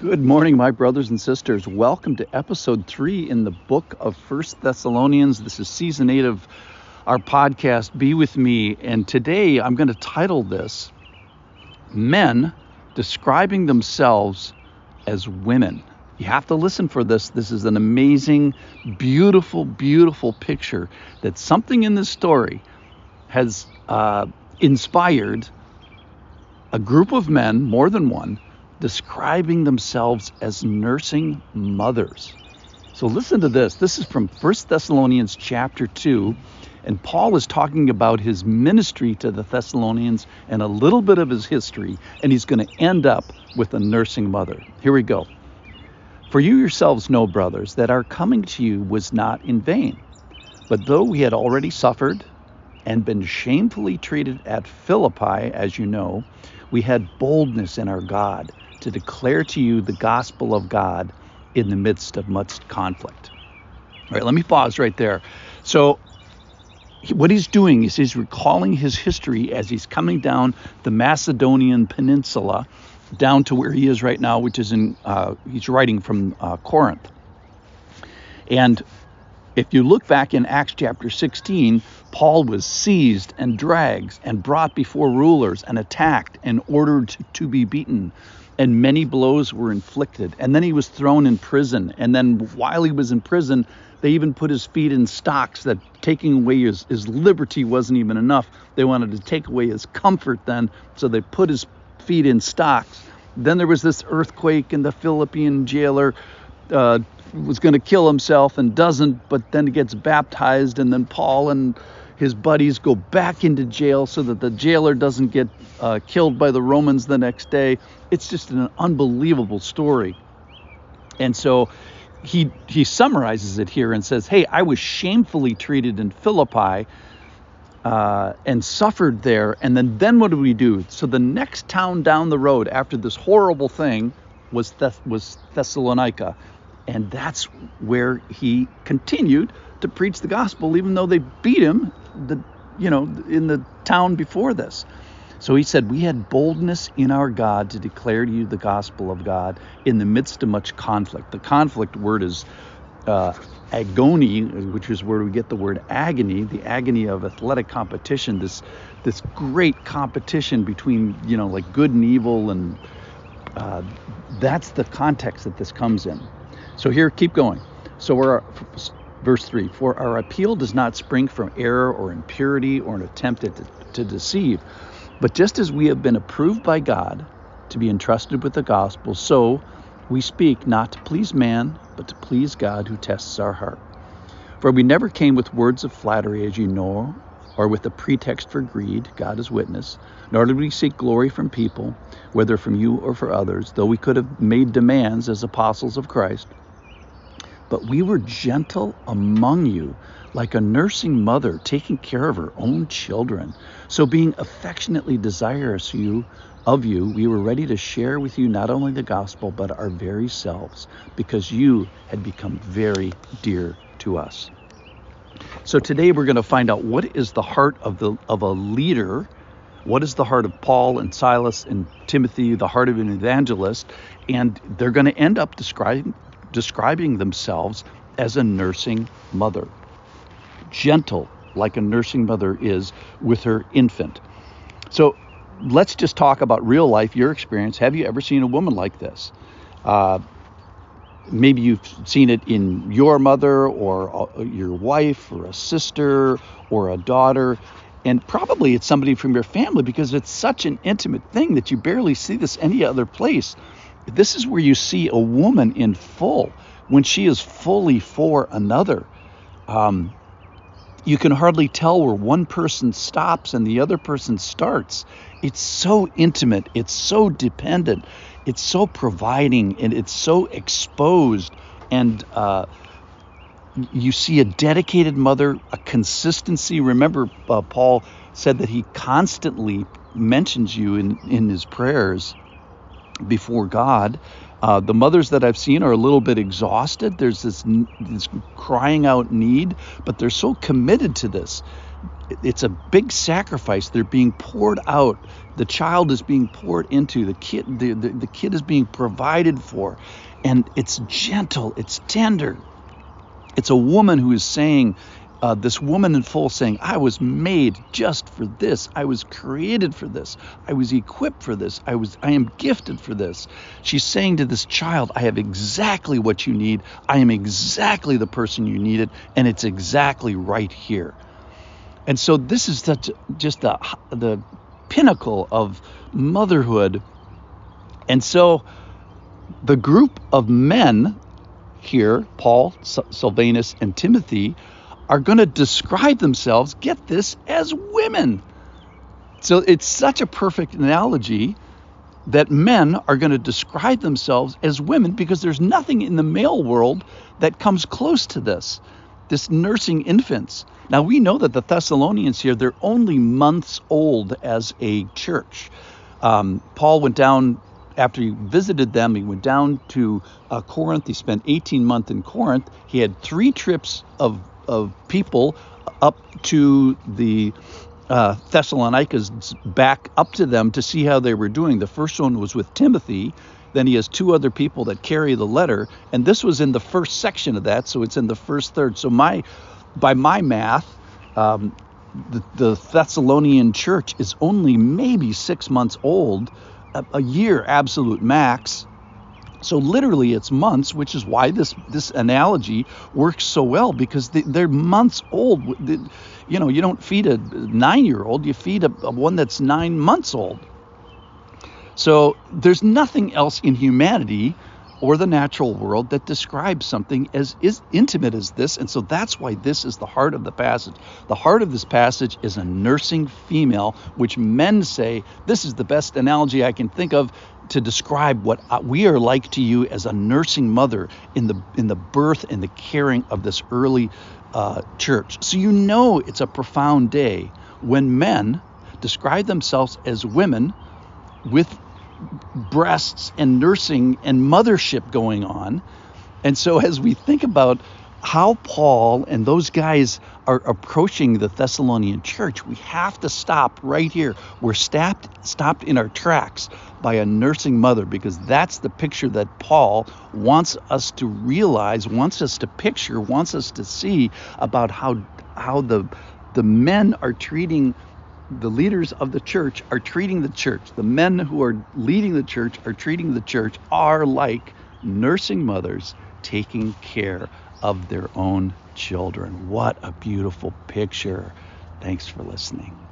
Good morning, my brothers and sisters. Welcome to episode three in the book of First Thessalonians. This is season eight of our podcast, Be With Me. And today I'm going to title this Men Describing Themselves as Women. You have to listen for this. This is an amazing, beautiful, beautiful picture that something in this story has uh, inspired a group of men, more than one, describing themselves as nursing mothers. So listen to this. This is from 1 Thessalonians chapter 2. And Paul is talking about his ministry to the Thessalonians and a little bit of his history. And he's going to end up with a nursing mother. Here we go. For you yourselves know, brothers, that our coming to you was not in vain. But though we had already suffered and been shamefully treated at Philippi, as you know, we had boldness in our God to declare to you the gospel of God in the midst of much conflict. All right, let me pause right there. So, what he's doing is he's recalling his history as he's coming down the Macedonian peninsula down to where he is right now, which is in, uh, he's writing from uh, Corinth. And if you look back in Acts chapter 16, Paul was seized and dragged and brought before rulers and attacked and ordered to be beaten and many blows were inflicted. And then he was thrown in prison. And then while he was in prison, they even put his feet in stocks that taking away his, his liberty wasn't even enough. They wanted to take away his comfort then, so they put his feet in stocks. Then there was this earthquake, and the Philippian jailer uh, was going to kill himself and doesn't, but then he gets baptized, and then Paul and his buddies go back into jail so that the jailer doesn't get uh, killed by the Romans the next day. It's just an unbelievable story. And so he he summarizes it here and says, "Hey, I was shamefully treated in Philippi." Uh, and suffered there. And then, then what do we do? So the next town down the road after this horrible thing was Thess- was Thessalonica, and that's where he continued to preach the gospel, even though they beat him, the you know, in the town before this. So he said, We had boldness in our God to declare to you the gospel of God in the midst of much conflict. The conflict word is uh, agony, which is where we get the word agony, the agony of athletic competition, this this great competition between, you know, like good and evil. And uh, that's the context that this comes in. So here, keep going. So we're uh, Verse 3 For our appeal does not spring from error or impurity or an attempt to, to deceive, but just as we have been approved by God to be entrusted with the gospel, so we speak not to please man, but to please God who tests our heart. For we never came with words of flattery, as you know, or with a pretext for greed, God is witness, nor did we seek glory from people, whether from you or for others, though we could have made demands as apostles of Christ. But we were gentle among you, like a nursing mother taking care of her own children. So, being affectionately desirous you, of you, we were ready to share with you not only the gospel, but our very selves, because you had become very dear to us. So, today we're going to find out what is the heart of, the, of a leader. What is the heart of Paul and Silas and Timothy, the heart of an evangelist? And they're going to end up describing, describing themselves as a nursing mother. Gentle, like a nursing mother is with her infant. So let's just talk about real life, your experience. Have you ever seen a woman like this? Uh, maybe you've seen it in your mother or uh, your wife or a sister or a daughter. And probably it's somebody from your family because it's such an intimate thing that you barely see this any other place this is where you see a woman in full when she is fully for another. Um, you can hardly tell where one person stops and the other person starts. It's so intimate, it's so dependent, it's so providing, and it's so exposed. And uh, you see a dedicated mother, a consistency. Remember, uh, Paul said that he constantly mentions you in, in his prayers before God. Uh, the mothers that I've seen are a little bit exhausted. There's this, this crying out need, but they're so committed to this. it's a big sacrifice. They're being poured out. The child is being poured into. The kid, the, the, the kid is being provided for. And it's gentle, it's tender. It's a woman who is saying, uh, this woman in full saying, I was made just for this. I was created for this. I was equipped for this. I was I am gifted for this. She's saying to this child, I have exactly what you need. I am exactly the person you needed, and it's exactly right here. And so this is such just the the pinnacle of motherhood. And so the group of men here, Paul, Silvanus, and Timothy, are going to describe themselves, get this, as women. So it's such a perfect analogy that men are going to describe themselves as women because there's nothing in the male world that comes close to this, this nursing infants. Now we know that the Thessalonians here, they're only months old as a church. Um, Paul went down after he visited them, he went down to uh, Corinth. He spent 18 months in Corinth. He had three trips of of people up to the uh, Thessalonians back up to them to see how they were doing. The first one was with Timothy. Then he has two other people that carry the letter, and this was in the first section of that, so it's in the first third. So my, by my math, um, the, the, Thessalonian church is only maybe six months old, a, a year absolute max. So literally, it's months, which is why this this analogy works so well because they, are months old. You know, you don't feed a nine-year-old; you feed a, a one that's nine months old. So there's nothing else in humanity or the natural world that describes something as is intimate as this and so that's why this is the heart of the passage the heart of this passage is a nursing female which men say this is the best analogy i can think of to describe what we are like to you as a nursing mother in the in the birth and the caring of this early uh, church. So you know it's a profound day when men describe themselves as women with breasts and nursing and mothership going on. And so as we think about how Paul and those guys are approaching the Thessalonian church, we have to stop right here. We're stopped stopped in our tracks by a nursing mother because that's the picture that Paul wants us to realize, wants us to picture, wants us to see about how how the the men are treating the leaders of the church are treating the church. The men who are leading the church are treating the church are like nursing mothers taking care of their own children. What a beautiful picture. Thanks for listening.